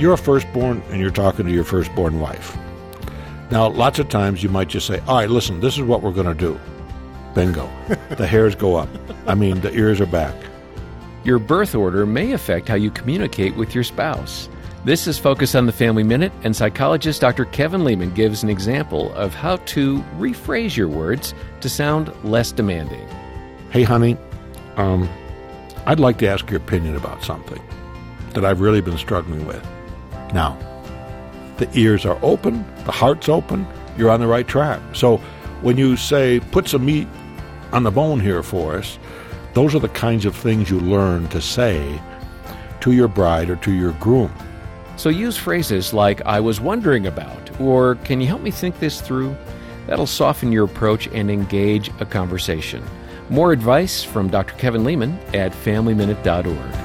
you're a firstborn and you're talking to your firstborn wife. Now, lots of times you might just say, All right, listen, this is what we're going to do. Bingo. the hairs go up. I mean, the ears are back. Your birth order may affect how you communicate with your spouse. This is Focus on the Family Minute, and psychologist Dr. Kevin Leman gives an example of how to rephrase your words to sound less demanding. Hey, honey, um, I'd like to ask your opinion about something that I've really been struggling with. Now, the ears are open, the heart's open, you're on the right track. So when you say, put some meat on the bone here for us, those are the kinds of things you learn to say to your bride or to your groom. So use phrases like, I was wondering about, or can you help me think this through? That'll soften your approach and engage a conversation. More advice from Dr. Kevin Leman at FamilyMinute.org.